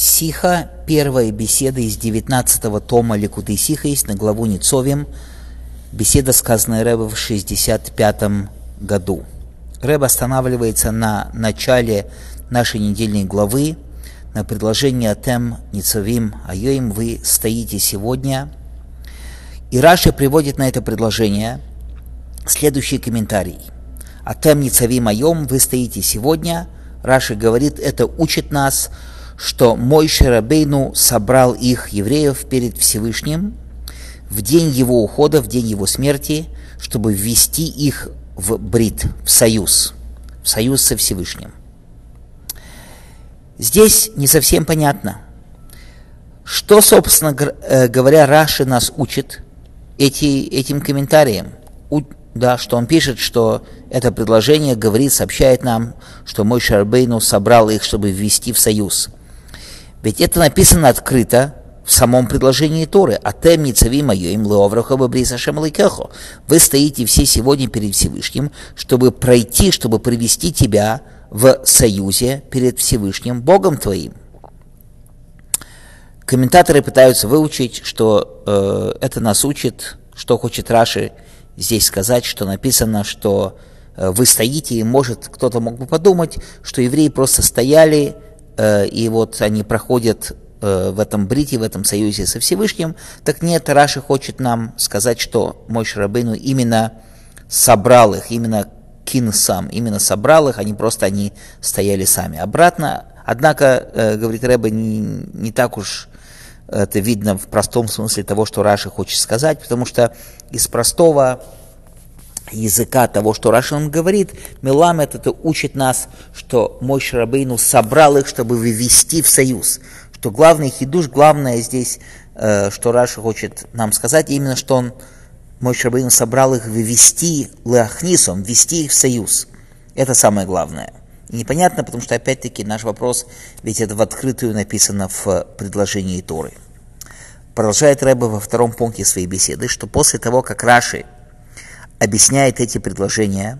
Сиха, первая беседа из 19 тома Ликуты Сиха есть на главу Ницовим, беседа, сказанная Рэбе в 65 году. Рэб останавливается на начале нашей недельной главы, на предложение Тем Ницовим Айоим «Вы стоите сегодня». И Раша приводит на это предложение следующий комментарий. Атем Ницавим Айом, вы стоите сегодня. Раши говорит, это учит нас, что мой Шарабейну собрал их, евреев, перед Всевышним в день его ухода, в день его смерти, чтобы ввести их в брит, в союз, в союз со Всевышним. Здесь не совсем понятно, что, собственно э, говоря, Раши нас учит эти, этим комментарием. Да, что он пишет, что это предложение говорит, сообщает нам, что мой Шарбейну собрал их, чтобы ввести в союз. Ведь это написано открыто в самом предложении Торы. «Атем ницави моим леовраха бабриса шамаликехо». Вы стоите все сегодня перед Всевышним, чтобы пройти, чтобы привести тебя в союзе перед Всевышним Богом твоим. Комментаторы пытаются выучить, что э, это нас учит, что хочет Раши здесь сказать, что написано, что э, вы стоите, и может кто-то мог бы подумать, что евреи просто стояли, и вот они проходят э, в этом брите, в этом союзе со Всевышним, так нет, Раши хочет нам сказать, что мой Шарабейну именно собрал их, именно Кин сам, именно собрал их, они просто они стояли сами. Обратно, однако, э, говорит Рэбе, не, не так уж это видно в простом смысле того, что Раши хочет сказать, потому что из простого языка того, что Рашин говорит, Меламет это учит нас, что мой Шарабейну собрал их, чтобы вывести в союз. Что главный хидуш, главное здесь, э, что Раша хочет нам сказать, именно что он, мой Шарабейну собрал их вывести леахнисом, ввести их в союз. Это самое главное. И непонятно, потому что опять-таки наш вопрос, ведь это в открытую написано в предложении Торы. Продолжает Рэбе во втором пункте своей беседы, что после того, как Раши – объясняет эти предложения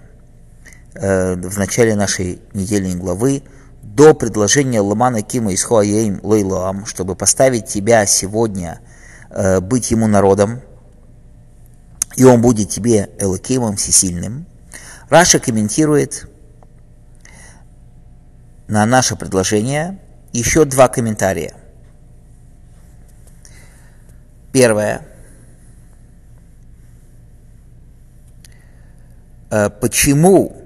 э, в начале нашей недельной главы до предложения Ламана Кима из Хуаейм Лейлам, чтобы поставить тебя сегодня э, быть ему народом, и он будет тебе Элокимом всесильным. Раша комментирует на наше предложение еще два комментария. Первое – почему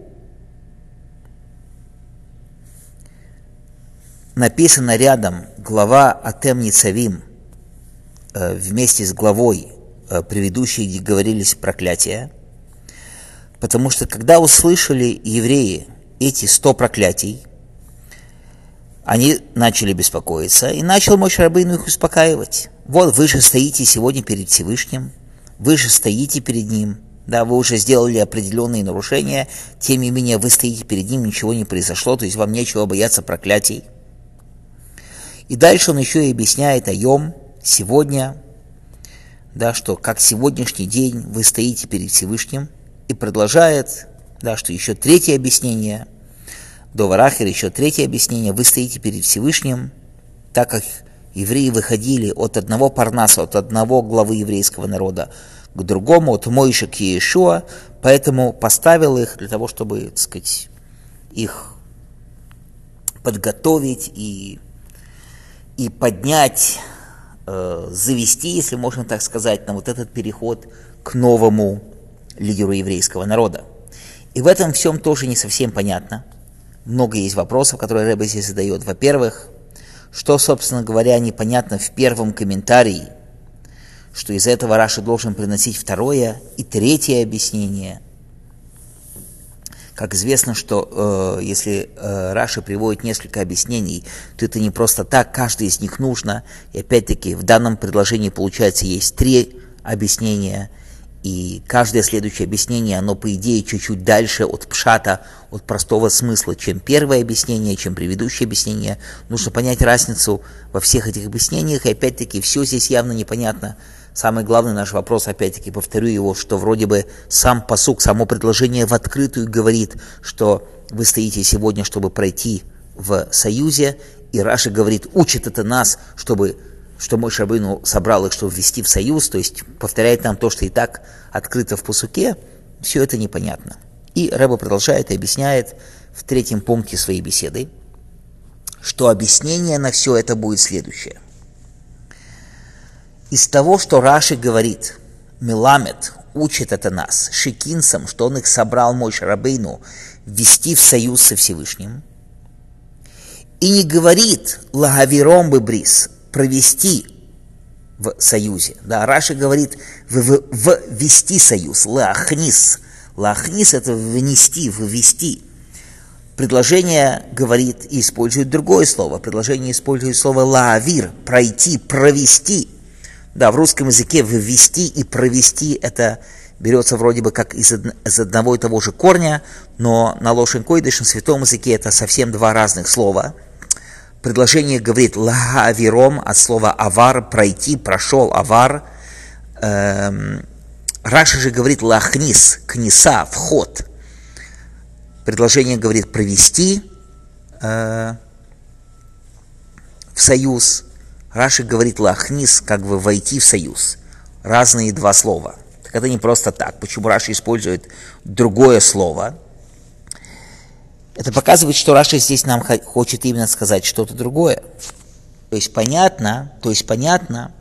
написано рядом глава Атем Ницавим э, вместе с главой э, предыдущей, где говорились проклятия. Потому что когда услышали евреи эти сто проклятий, они начали беспокоиться, и начал Мой Рабыну их успокаивать. Вот вы же стоите сегодня перед Всевышним, вы же стоите перед Ним – да, вы уже сделали определенные нарушения, тем не менее вы стоите перед ним, ничего не произошло, то есть вам нечего бояться проклятий. И дальше он еще и объясняет Йом, сегодня, да, что как сегодняшний день вы стоите перед Всевышним, и продолжает, да, что еще третье объяснение, до Варахера еще третье объяснение, вы стоите перед Всевышним, так как евреи выходили от одного парнаса, от одного главы еврейского народа к другому, от Мойши к Иешуа, поэтому поставил их для того, чтобы, так сказать, их подготовить и, и поднять, э, завести, если можно так сказать, на вот этот переход к новому лидеру еврейского народа. И в этом всем тоже не совсем понятно. Много есть вопросов, которые Рэбе здесь задает. Во-первых, что, собственно говоря, непонятно в первом комментарии – что из этого Раши должен приносить второе и третье объяснение. Как известно, что э, если э, Раши приводит несколько объяснений, то это не просто так, каждый из них нужно. И опять-таки в данном предложении получается есть три объяснения – и каждое следующее объяснение, оно, по идее, чуть-чуть дальше от пшата, от простого смысла, чем первое объяснение, чем предыдущее объяснение. Нужно понять разницу во всех этих объяснениях, и опять-таки все здесь явно непонятно. Самый главный наш вопрос, опять-таки, повторю его, что вроде бы сам посук, само предложение в открытую говорит, что вы стоите сегодня, чтобы пройти в союзе, и Раши говорит, учит это нас, чтобы что мой Шабыну собрал их, чтобы ввести в союз, то есть повторяет нам то, что и так открыто в Пусуке, все это непонятно. И Рэба продолжает и объясняет в третьем пункте своей беседы, что объяснение на все это будет следующее. Из того, что Раши говорит, Миламет учит это нас, шикинцам, что он их собрал мой Шарабейну ввести в союз со Всевышним, и не говорит лагавиром бы брис, провести в союзе. Да, Раши говорит в, в, в вести союз, лахнис. Лахнис это внести, ввести. Предложение говорит и использует другое слово. Предложение использует слово лаавир, пройти, провести. Да, в русском языке ввести и провести это берется вроде бы как из, из одного и того же корня, но на лошен койдыш, на святом языке это совсем два разных слова – Предложение говорит лагавиром от слова авар, пройти, прошел авар. Эм, Раша же говорит лахнис, книса, вход. Предложение говорит провести э, в союз. Раши говорит лахнис, как бы войти в союз. Разные два слова. Так это не просто так. Почему Раши использует другое слово – это показывает, что Раши здесь нам хочет именно сказать что-то другое. То есть понятно, то есть понятно,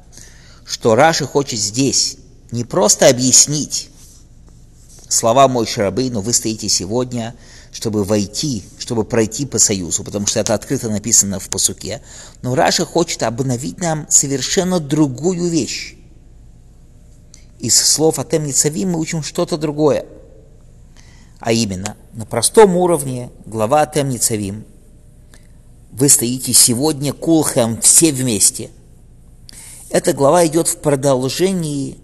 что Раши хочет здесь не просто объяснить слова Моше Рабейну вы стоите сегодня, чтобы войти, чтобы пройти по союзу, потому что это открыто написано в посуке. Но Раша хочет обновить нам совершенно другую вещь. Из слов Атем Ницавим мы учим что-то другое – а именно, на простом уровне, глава Тем Ницавим, вы стоите сегодня кулхем все вместе. Эта глава идет в продолжении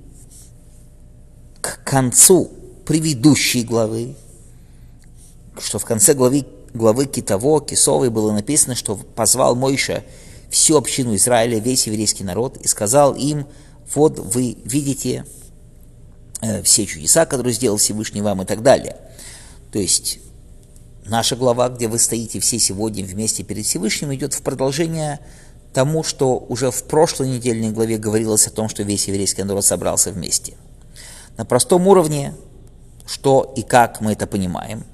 к концу предыдущей главы, что в конце главы, главы Китово, Кисовой было написано, что позвал Мойша всю общину Израиля, весь еврейский народ, и сказал им, вот вы видите э, все чудеса, которые сделал Всевышний вам и так далее – то есть наша глава, где вы стоите все сегодня вместе перед Всевышним, идет в продолжение тому, что уже в прошлой недельной главе говорилось о том, что весь еврейский народ собрался вместе. На простом уровне, что и как мы это понимаем,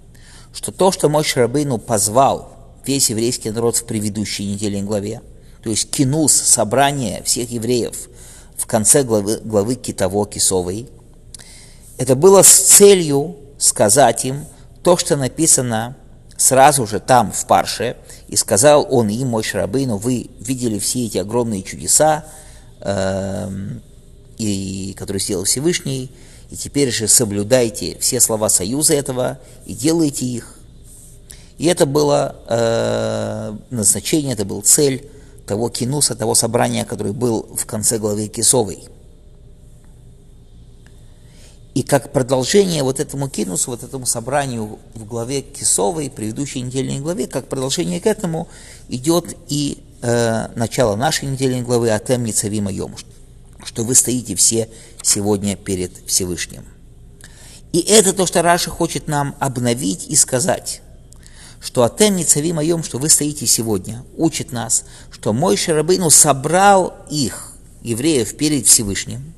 что то, что мой Шрабейну позвал весь еврейский народ в предыдущей недельной главе, то есть кинус, собрание всех евреев в конце главы, главы Китово, Кисовой, это было с целью сказать им, то, что написано сразу же там, в Парше, и сказал он им, мой Шрабейну, вы видели все эти огромные чудеса, э, и, которые сделал Всевышний, и теперь же соблюдайте все слова союза этого и делайте их. И это было э, назначение, это был цель того кинуса, того собрания, который был в конце главы Кисовой. И как продолжение вот этому кинусу, вот этому собранию в главе Кисовой, предыдущей недельной главе, как продолжение к этому идет и э, начало нашей недельной главы Атем Ницавима Йом, что вы стоите все сегодня перед Всевышним. И это то, что Раша хочет нам обновить и сказать, что Атем Ницавима Йом, что вы стоите сегодня, учит нас, что мой Шарабейну собрал их, евреев, перед Всевышним,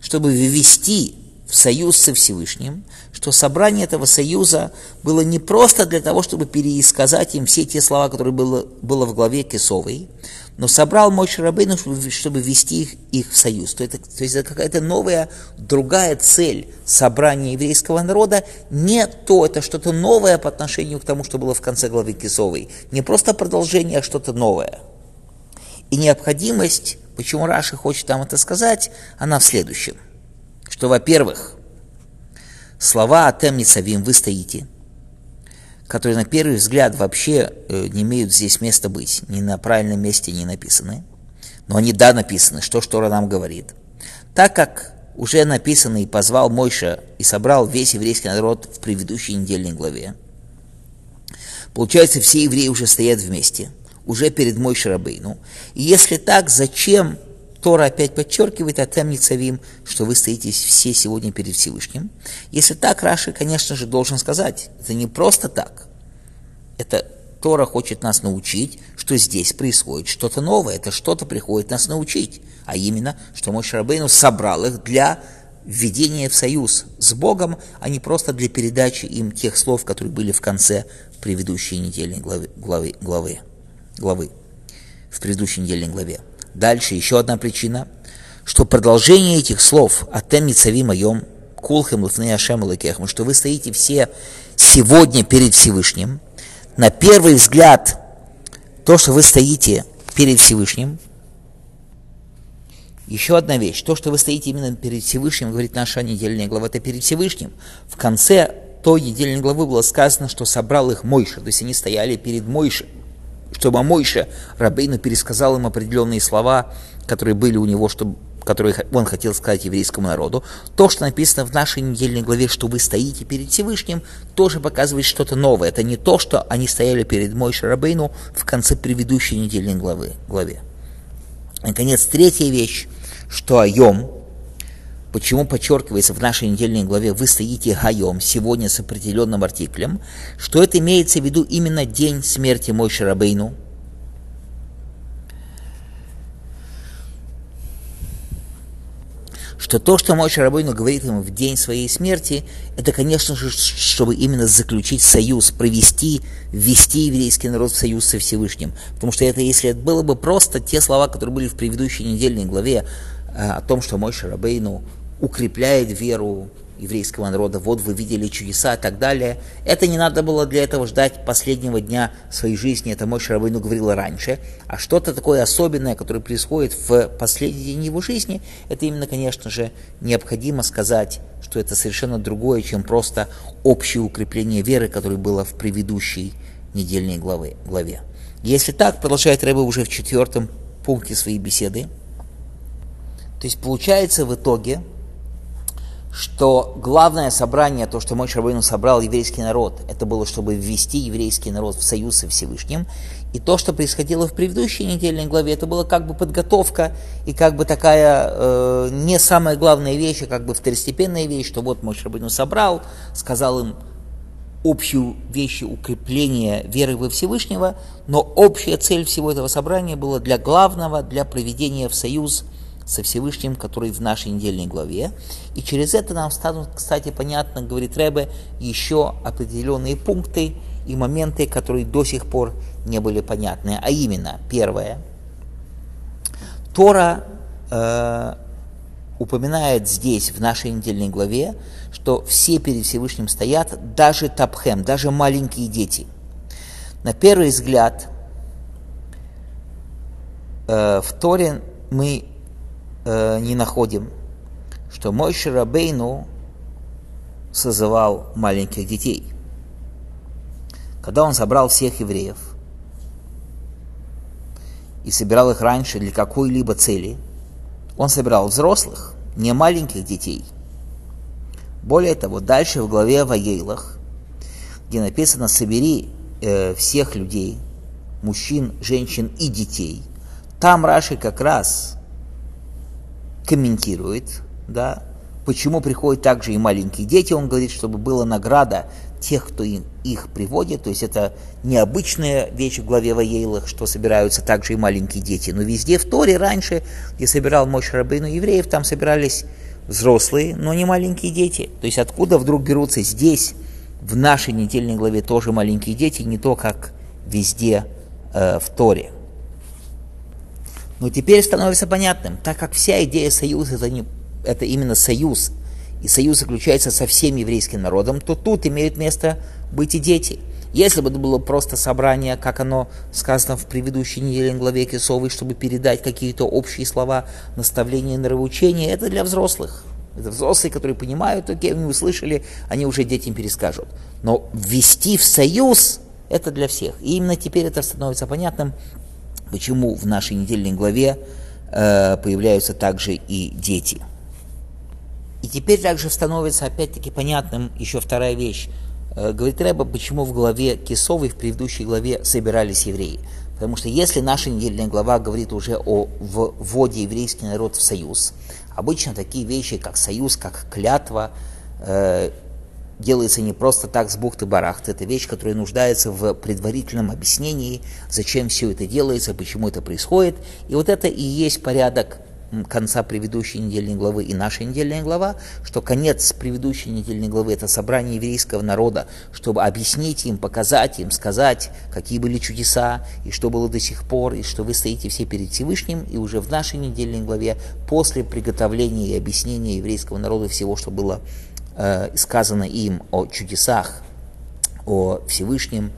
чтобы ввести в союз со Всевышним, что собрание этого союза было не просто для того, чтобы пересказать им все те слова, которые было, было в главе Кесовой, но собрал мощь Рабейну, чтобы, чтобы ввести их, их в союз. То, это, то есть это какая-то новая, другая цель собрания еврейского народа. Не то, это что-то новое по отношению к тому, что было в конце главы Кесовой. Не просто продолжение, а что-то новое. И необходимость, почему Раши хочет нам это сказать, она в следующем – что, во-первых, слова «Атем Ницавим» вы стоите, которые на первый взгляд вообще э, не имеют здесь места быть, ни на правильном месте не написаны, но они, да, написаны, что Штора нам говорит. Так как уже написано и позвал Мойша и собрал весь еврейский народ в предыдущей недельной главе, получается, все евреи уже стоят вместе, уже перед Мойша Рабейну. И если так, зачем Тора опять подчеркивает Атем Ницавим, что вы стоите все сегодня перед Всевышним. Если так, Раши, конечно же, должен сказать, это не просто так. Это Тора хочет нас научить, что здесь происходит что-то новое, это что-то приходит нас научить, а именно, что Мой Шарабейну собрал их для введения в союз с Богом, а не просто для передачи им тех слов, которые были в конце предыдущей недельной главы, главы, главы, главы в предыдущей недельной главе. Дальше еще одна причина, что продолжение этих слов «Атем мицави моем, кулхем лифней ашем лакехм», что вы стоите все сегодня перед Всевышним, на первый взгляд, то, что вы стоите перед Всевышним, еще одна вещь, то, что вы стоите именно перед Всевышним, говорит наша недельная глава, это перед Всевышним. В конце той недельной главы было сказано, что собрал их Мойша, то есть они стояли перед Мойшей чтобы Мойша Рабейну пересказал им определенные слова, которые были у него, чтобы которые он хотел сказать еврейскому народу. То, что написано в нашей недельной главе, что вы стоите перед Всевышним, тоже показывает что-то новое. Это не то, что они стояли перед Мойшей Рабейну в конце предыдущей недельной главы, главе. Наконец, третья вещь, что Айом, Почему подчеркивается в нашей недельной главе «Вы стоите гаем» сегодня с определенным артиклем, что это имеется в виду именно день смерти Мойши Рабейну, что то, что Мойши Рабейну говорит ему в день своей смерти, это, конечно же, чтобы именно заключить союз, провести, ввести еврейский народ в союз со Всевышним. Потому что это, если это было бы просто те слова, которые были в предыдущей недельной главе, э, о том, что Мойши Рабейну укрепляет веру еврейского народа, вот вы видели чудеса и так далее. Это не надо было для этого ждать последнего дня своей жизни, это мой Шарабейну говорил раньше. А что-то такое особенное, которое происходит в последний день его жизни, это именно, конечно же, необходимо сказать, что это совершенно другое, чем просто общее укрепление веры, которое было в предыдущей недельной главе. главе. Если так, продолжает Рэбе уже в четвертом пункте своей беседы, то есть получается в итоге, что главное собрание, то, что мой Рабейну собрал еврейский народ, это было, чтобы ввести еврейский народ в союз со Всевышним. И то, что происходило в предыдущей недельной главе, это было как бы подготовка и как бы такая э, не самая главная вещь, а как бы второстепенная вещь, что вот мой Рабейну собрал, сказал им общую вещь укрепления веры во Всевышнего, но общая цель всего этого собрания была для главного, для проведения в союз со Всевышним, который в нашей недельной главе. И через это нам станут, кстати, понятно, говорит Рэбе, еще определенные пункты и моменты, которые до сих пор не были понятны. А именно, первое, Тора э, упоминает здесь, в нашей недельной главе, что все перед Всевышним стоят, даже тапхем, даже маленькие дети. На первый взгляд, э, в Торе мы э, не находим, что мой Шарабейну созывал маленьких детей. Когда он собрал всех евреев и собирал их раньше для какой-либо цели, он собирал взрослых, не маленьких детей. Более того, дальше в главе о Ваейлах, где написано «собери э, всех людей, мужчин, женщин и детей», там Раши как раз комментирует, да, почему приходят также и маленькие дети, он говорит, чтобы была награда тех, кто им, их приводит, то есть это необычная вещь в главе Ваейлах, что собираются также и маленькие дети, но везде в Торе раньше, где собирал мой Рабейну евреев, там собирались взрослые, но не маленькие дети. То есть откуда вдруг берутся здесь, в нашей недельной главе тоже маленькие дети, не то, как везде э, в Торе. Но теперь становится понятным, так как вся идея союза это, не, это именно союз, и союз заключается со всем еврейским народом, то тут имеют место быть и дети. Если бы это было просто собрание, как оно сказано в предыдущей неделе главе Кесовой, чтобы передать какие-то общие слова, наставления, нравоучения, это для взрослых. Это взрослые, которые понимают, окей, они услышали, они уже детям перескажут. Но ввести в союз – это для всех. И именно теперь это становится понятным, почему в нашей недельной главе э, появляются также и дети. И теперь также становится опять-таки понятным еще вторая вещь. Э, говорит Рэба, почему в главе Кисовой, в предыдущей главе собирались евреи. Потому что если наша недельная глава говорит уже о вводе еврейский народ в союз, обычно такие вещи, как союз, как клятва, э, делается не просто так с бухты-барахты. Это вещь, которая нуждается в предварительном объяснении, зачем все это делается, почему это происходит. И вот это и есть порядок конца предыдущей недельной главы и нашей недельной глава, что конец предыдущей недельной главы – это собрание еврейского народа, чтобы объяснить им, показать им, сказать, какие были чудеса, и что было до сих пор, и что вы стоите все перед Всевышним, и уже в нашей недельной главе, после приготовления и объяснения еврейского народа всего, что было э, сказано им о чудесах, о Всевышнем,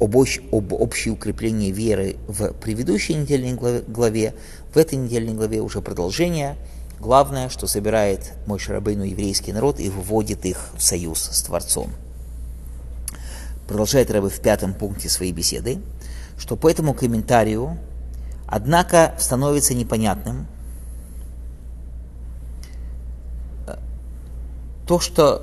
об, общ, об общей укреплении веры в предыдущей недельной главе, в этой недельной главе уже продолжение. Главное, что собирает мой Шарабейну еврейский народ и выводит их в союз с Творцом. Продолжает Рэбе в пятом пункте своей беседы, что по этому комментарию, однако, становится непонятным то, что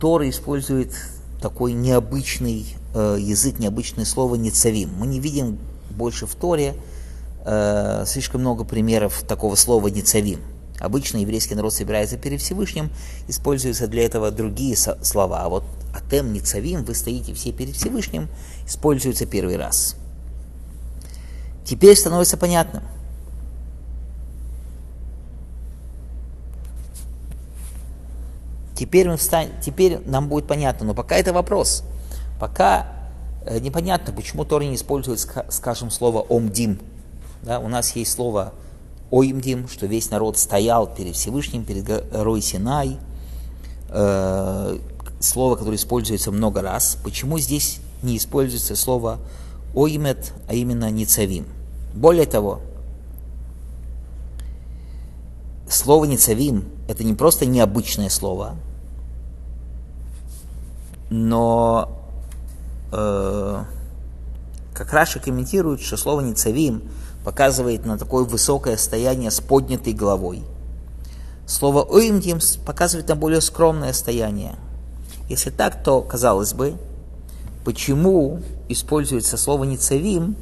Тора использует такой необычный э, язык, необычное слово «нецавим». Мы не видим больше в Торе э, слишком много примеров такого слова «нецавим». Обычно еврейский народ собирается перед Всевышним, используются для этого другие слова. А вот «атем нецавим» вы стоите все перед Всевышним, используется первый раз. Теперь становится понятным. Теперь, мы встань, теперь нам будет понятно, но пока это вопрос. Пока э, непонятно, почему Тора не использует, скажем, слово «омдим», да, у нас есть слово «оймдим», что весь народ стоял перед Всевышним, перед горой Синай. Э, слово, которое используется много раз. Почему здесь не используется слово «оймет», а именно «ницавим»? Более того, слово «ницавим» – это не просто необычное слово, но э, как Раша комментирует, что слово «ницавим» показывает на такое высокое стояние с поднятой головой. Слово «уимдим» показывает на более скромное стояние. Если так, то, казалось бы, почему используется слово «ницавим»,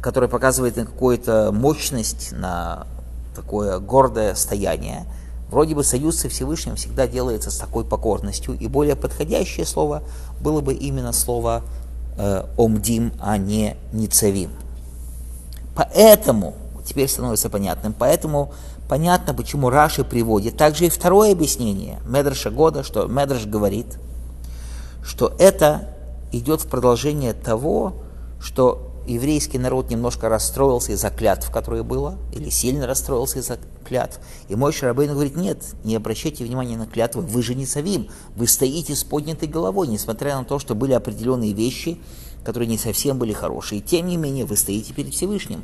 которое показывает на какую-то мощность, на такое гордое стояние. Вроде бы союз со Всевышним всегда делается с такой покорностью, и более подходящее слово было бы именно слово э, «омдим», а не «ницавим». Поэтому, теперь становится понятным, поэтому понятно, почему Раши приводит также и второе объяснение Медраша Года, что Медраш говорит, что это идет в продолжение того, что еврейский народ немножко расстроился из-за клятв, которые было, или сильно расстроился из-за клятв. И мой Шарабейн говорит, нет, не обращайте внимания на клятвы, вы же не Савим, вы стоите с поднятой головой, несмотря на то, что были определенные вещи, которые не совсем были хорошие. Тем не менее, вы стоите перед Всевышним.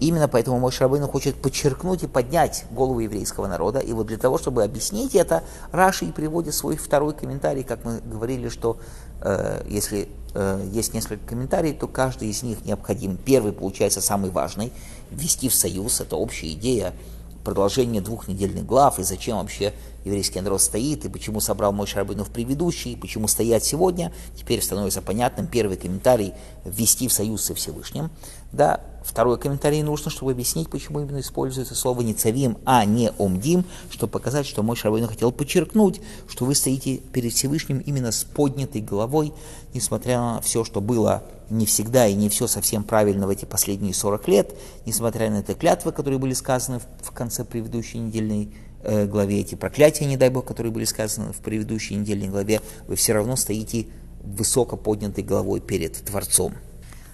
Именно поэтому мой Шрабейну хочет подчеркнуть и поднять голову еврейского народа. И вот для того, чтобы объяснить это, Раши приводит свой второй комментарий, как мы говорили, что э, если э, есть несколько комментариев, то каждый из них необходим. Первый, получается, самый важный, ввести в союз, это общая идея продолжения двух недельных глав, и зачем вообще еврейский народ стоит, и почему собрал мой Шарбину в предыдущий, и почему стоят сегодня, теперь становится понятным. Первый комментарий – ввести в союз со Всевышним. Да, второй комментарий нужно, чтобы объяснить, почему именно используется слово не цавим, а не омдим, чтобы показать, что мой Шарбину хотел подчеркнуть, что вы стоите перед Всевышним именно с поднятой головой, несмотря на все, что было не всегда и не все совсем правильно в эти последние 40 лет, несмотря на эти клятвы, которые были сказаны в конце предыдущей недельной Э, главе, эти проклятия, не дай Бог, которые были сказаны в предыдущей недельной главе, вы все равно стоите высоко поднятой головой перед Творцом.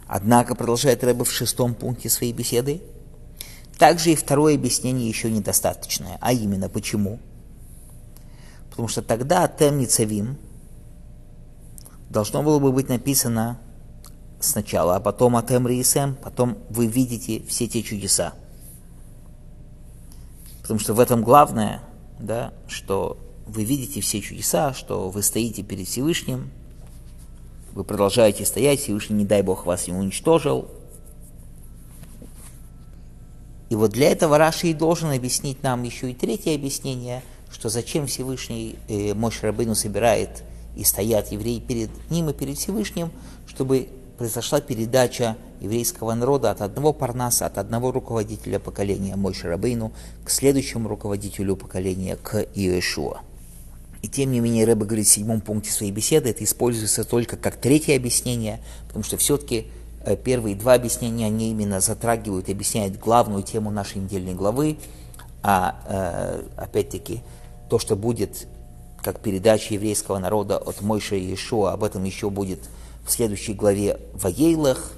Однако, продолжает Рэбе в шестом пункте своей беседы, также и второе объяснение еще недостаточное. А именно, почему? Потому что тогда Тем Ницавим должно было бы быть написано сначала, а потом Атем Риесем, потом вы видите все те чудеса. Потому что в этом главное, да, что вы видите все чудеса, что вы стоите перед Всевышним, вы продолжаете стоять, Всевышний, не дай Бог, вас не уничтожил. И вот для этого Раши и должен объяснить нам еще и третье объяснение, что зачем Всевышний э, Мощь Рабыну собирает и стоят евреи перед ним и перед Всевышним, чтобы произошла передача еврейского народа от одного парнаса, от одного руководителя поколения Мойши Рабейну к следующему руководителю поколения, к Иешуа. И тем не менее Рэбе говорит в седьмом пункте своей беседы, это используется только как третье объяснение, потому что все-таки э, первые два объяснения, они именно затрагивают и объясняют главную тему нашей недельной главы, а э, опять-таки то, что будет как передача еврейского народа от Мойша и Иешуа, об этом еще будет в следующей главе Ваейлах,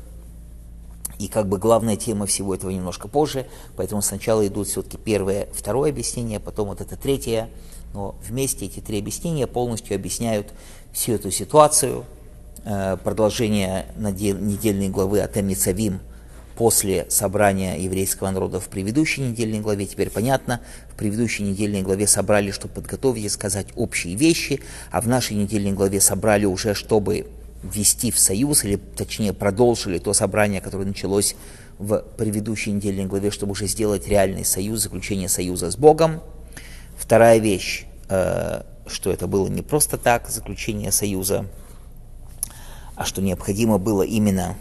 и как бы главная тема всего этого немножко позже, поэтому сначала идут все-таки первое, второе объяснение, потом вот это третье, но вместе эти три объяснения полностью объясняют всю эту ситуацию, э, продолжение недельной главы от Эмицавим после собрания еврейского народа в предыдущей недельной главе. Теперь понятно, в предыдущей недельной главе собрали, чтобы подготовить и сказать общие вещи, а в нашей недельной главе собрали уже, чтобы ввести в союз, или точнее продолжили то собрание, которое началось в предыдущей недельной главе, чтобы уже сделать реальный союз, заключение союза с Богом. Вторая вещь, э, что это было не просто так, заключение союза, а что необходимо было именно,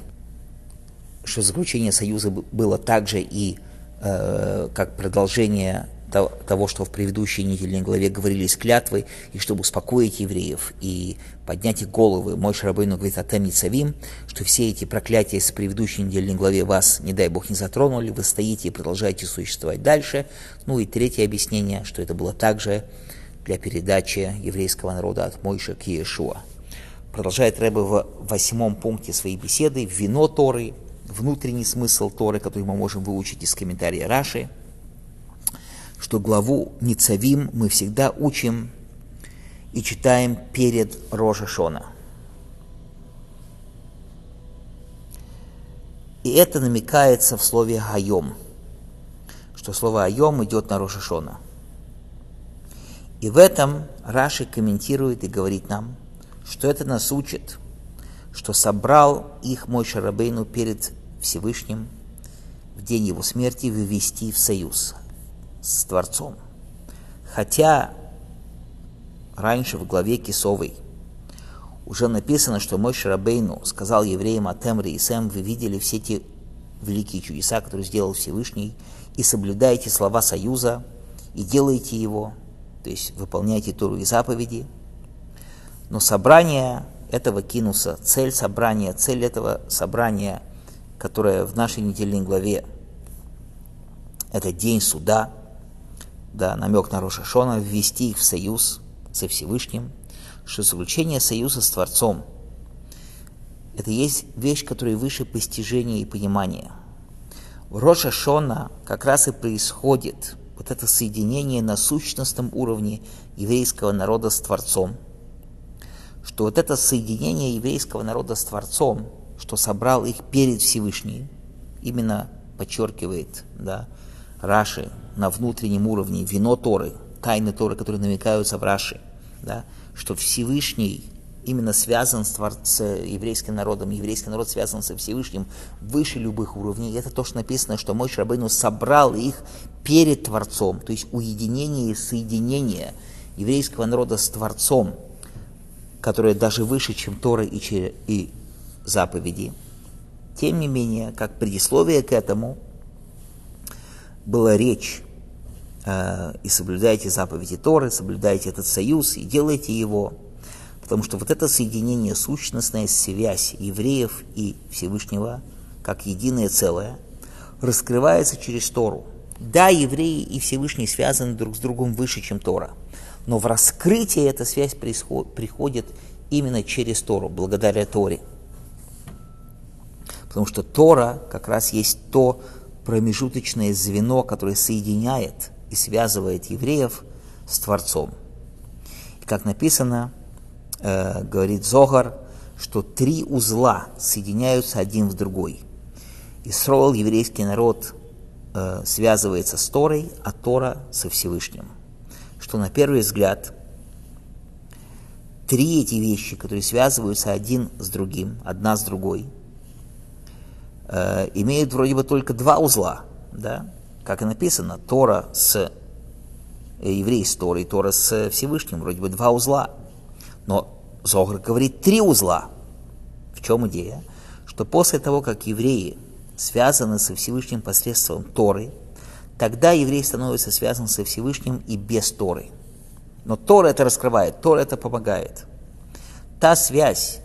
что заключение союза было также и э, как продолжение того, что в предыдущей недельной главе говорились клятвы, и чтобы успокоить евреев и поднять их головы. Мой Шарабейну говорит о Тем Ницавим, что все эти проклятия с предыдущей недельной главе вас, не дай Бог, не затронули, вы стоите и продолжаете существовать дальше. Ну и третье объяснение, что это было также для передачи еврейского народа от Мойша к Иешуа. Продолжает Рэбе в восьмом пункте своей беседы «Вино Торы», внутренний смысл Торы, который мы можем выучить из комментария Раши – что главу Ницавим мы всегда учим и читаем перед Рожа Шона. И это намекается в слове «хайом», что слово «айом» идет на Рожа Шона. И в этом Раши комментирует и говорит нам, что это нас учит, что собрал их мой Шарабейну перед Всевышним в день его смерти вывести в союз с Творцом. Хотя раньше в главе Кисовой уже написано, что мой Шарабейну сказал евреям о и Сэм, вы видели все те великие чудеса, которые сделал Всевышний, и соблюдаете слова союза, и делаете его, то есть выполняйте Туру и заповеди. Но собрание этого кинуса, цель собрания, цель этого собрания, которое в нашей недельной главе, это день суда – да, намек на Рошашона, ввести их в союз со Всевышним, что заключение союза с Творцом – это есть вещь, которая выше постижения и понимания. В Рошашона как раз и происходит вот это соединение на сущностном уровне еврейского народа с Творцом, что вот это соединение еврейского народа с Творцом, что собрал их перед Всевышним, именно подчеркивает да, Раши, на внутреннем уровне, вино Торы, тайны Торы, которые намекаются в Раши, да, что Всевышний именно связан с, с еврейским народом, еврейский народ связан со Всевышним выше любых уровней. И это то, что написано, что мой Шрабейну собрал их перед Творцом, то есть уединение и соединение еврейского народа с Творцом, которое даже выше, чем Торы и, и заповеди. Тем не менее, как предисловие к этому, была речь Э, и соблюдайте заповеди Торы, соблюдайте этот союз и делайте его. Потому что вот это соединение, сущностная связь евреев и Всевышнего, как единое целое, раскрывается через Тору. Да, евреи и Всевышний связаны друг с другом выше, чем Тора. Но в раскрытии эта связь приходит именно через Тору, благодаря Торе. Потому что Тора как раз есть то промежуточное звено, которое соединяет и связывает евреев с Творцом. И как написано, э, говорит Зогар, что три узла соединяются один в другой. Исроил, еврейский народ, э, связывается с Торой, а Тора со Всевышним. Что на первый взгляд три эти вещи, которые связываются один с другим, одна с другой, э, имеют вроде бы только два узла, да, как и написано, Тора с э, еврей с Торой, Тора с Всевышним, вроде бы два узла. Но Зогр говорит три узла. В чем идея? Что после того, как евреи связаны со Всевышним посредством Торы, тогда еврей становится связан со Всевышним и без Торы. Но Тора это раскрывает, Тора это помогает. Та связь,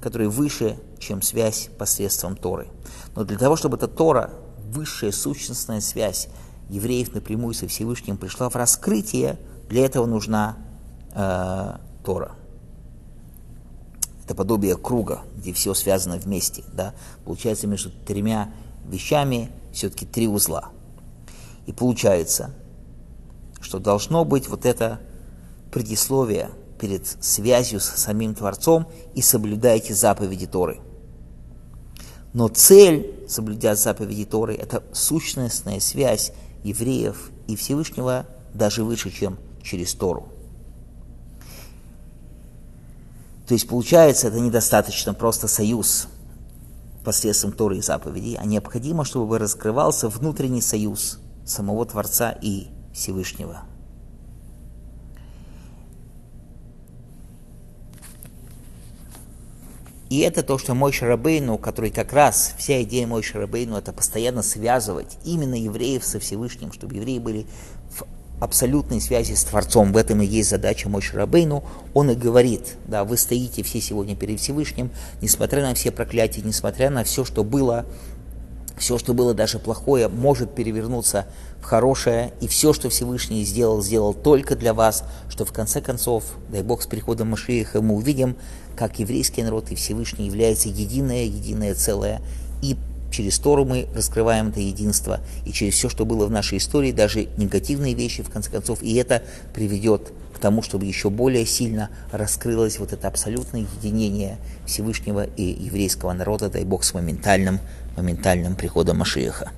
которая выше, чем связь посредством Торы. Но для того, чтобы эта Тора, высшая сущностная связь евреев напрямую со Всевышним пришла в раскрытие, для этого нужна э, Тора. Это подобие круга, где все связано вместе. Да? Получается между тремя вещами все-таки три узла. И получается, что должно быть вот это предисловие перед связью с самим Творцом и соблюдайте заповеди Торы. Но цель, соблюдя заповеди Торы, это сущностная связь евреев и Всевышнего даже выше, чем через Тору. То есть получается, это недостаточно просто союз посредством Торы и заповедей, а необходимо, чтобы раскрывался внутренний союз самого Творца и Всевышнего. И это то, что мой Шарабейну, который как раз, вся идея мой Шарабейну, это постоянно связывать именно евреев со Всевышним, чтобы евреи были в абсолютной связи с Творцом. В этом и есть задача мой Шарабейну. Он и говорит, да, вы стоите все сегодня перед Всевышним, несмотря на все проклятия, несмотря на все, что было, все, что было даже плохое, может перевернуться в хорошее, и все, что Всевышний сделал, сделал только для вас, что в конце концов, дай Бог, с приходом Машииха мы увидим, как еврейский народ и Всевышний являются единое, единое целое, и через Тору мы раскрываем это единство, и через все, что было в нашей истории, даже негативные вещи, в конце концов, и это приведет к тому, чтобы еще более сильно раскрылось вот это абсолютное единение Всевышнего и еврейского народа, дай Бог, с моментальным, моментальным приходом Машииха.